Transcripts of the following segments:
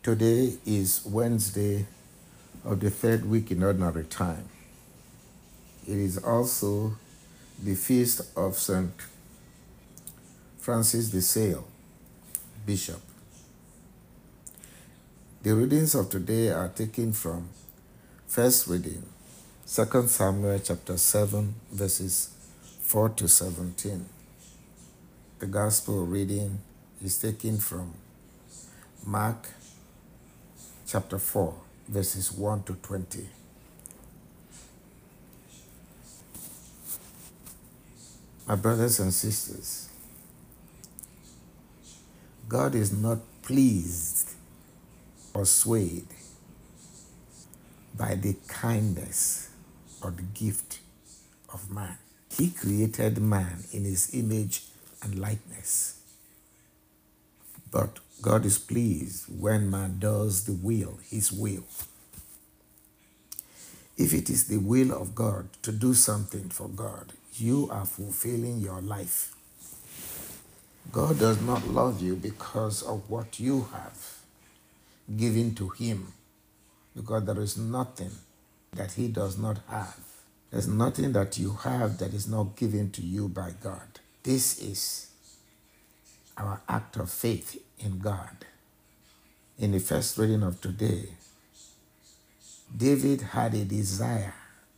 Today is Wednesday of the third week in ordinary time. It is also the feast of St. Francis de Sales, Bishop. The readings of today are taken from first reading, 2 Samuel chapter 7, verses 4 to 17. The gospel reading is taken from Mark chapter 4, verses 1 to 20. My brothers and sisters, God is not pleased or swayed by the kindness or the gift of man. He created man in his image and likeness. But God is pleased when man does the will, his will. If it is the will of God to do something for God, you are fulfilling your life. God does not love you because of what you have given to Him, because there is nothing that He does not have. There's nothing that you have that is not given to you by God. This is our act of faith in God. In the first reading of today, David had a desire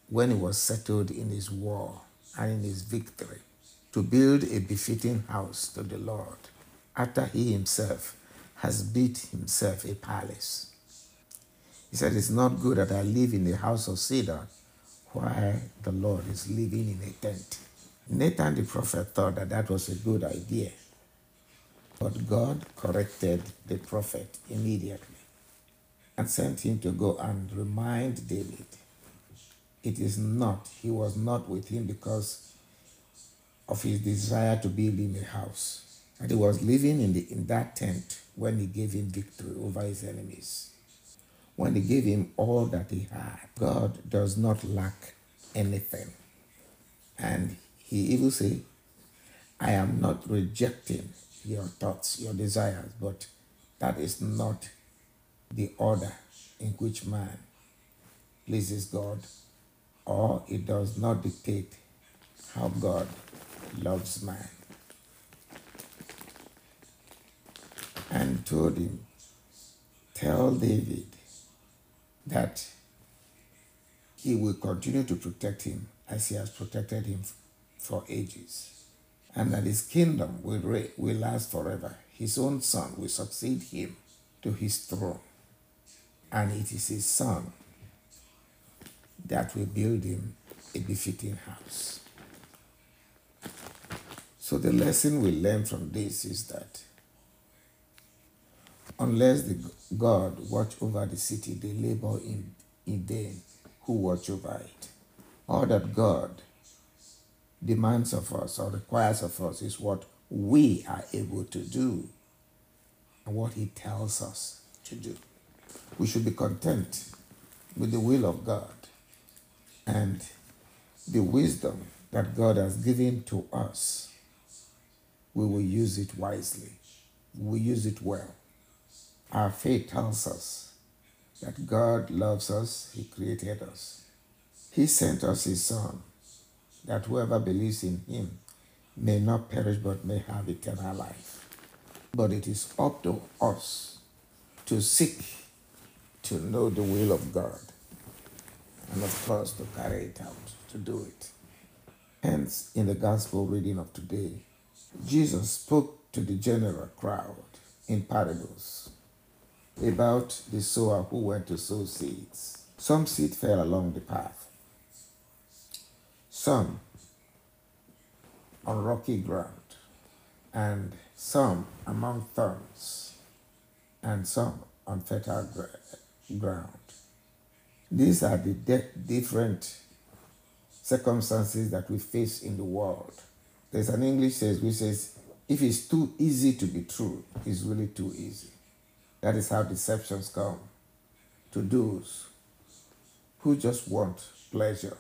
when he was settled in his war and in his victory to build a befitting house to the Lord after he himself has built himself a palace. He said, It's not good that I live in the house of cedar while the Lord is living in a tent. Nathan the prophet thought that that was a good idea. But God corrected the prophet immediately and sent him to go and remind David it is not, he was not with him because of his desire to build him a house. And he was living in, the, in that tent when he gave him victory over his enemies. When he gave him all that he had, God does not lack anything. And he even said, I am not rejecting your thoughts, your desires, but that is not the order in which man pleases God or it does not dictate how God loves man. And told him, Tell David that he will continue to protect him as he has protected him for ages, and that his kingdom will, re- will last forever. His own son will succeed him to his throne, and it is his son that will build him a befitting house. So the lesson we learn from this is that unless the God watch over the city, they labor in, in vain who watch over it. All that God demands of us or requires of us is what we are able to do and what He tells us to do. We should be content with the will of God and the wisdom that God has given to us. We will use it wisely, we use it well. Our faith tells us that God loves us, He created us. He sent us His Son, that whoever believes in Him may not perish but may have eternal life. But it is up to us to seek to know the will of God and, of course, to carry it out, to do it. Hence, in the gospel reading of today, Jesus spoke to the general crowd in parables about the sower who went to sow seeds. Some seed fell along the path, some on rocky ground, and some among thorns, and some on fertile ground. These are the de- different circumstances that we face in the world. There's an English says which says, if it's too easy to be true, it's really too easy. That is how deceptions come to those who just want pleasure.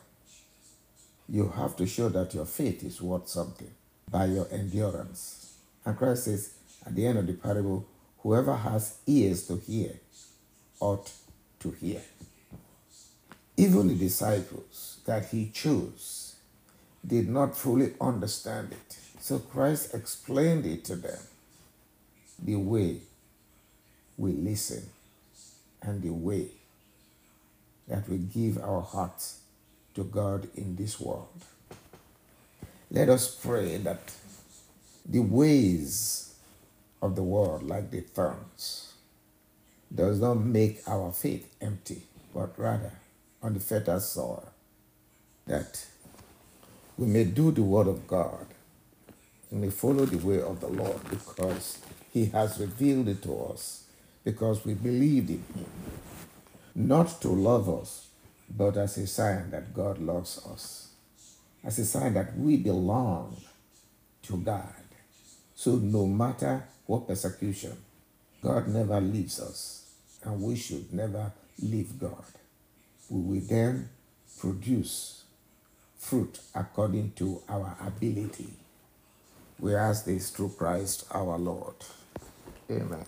You have to show that your faith is worth something by your endurance. And Christ says at the end of the parable, Whoever has ears to hear ought to hear. Even the disciples that he chose did not fully understand it. So Christ explained it to them the way we listen and the way that we give our hearts to God in this world. Let us pray that the ways of the world, like the thorns, does not make our faith empty, but rather on the fertile soil, that we may do the word of God, we may follow the way of the Lord because he has revealed it to us, because we believed in him, not to love us, but as a sign that God loves us, as a sign that we belong to God. So no matter what persecution, God never leaves us, and we should never leave God. We will then produce fruit according to our ability. We ask this through Christ our Lord. Amen.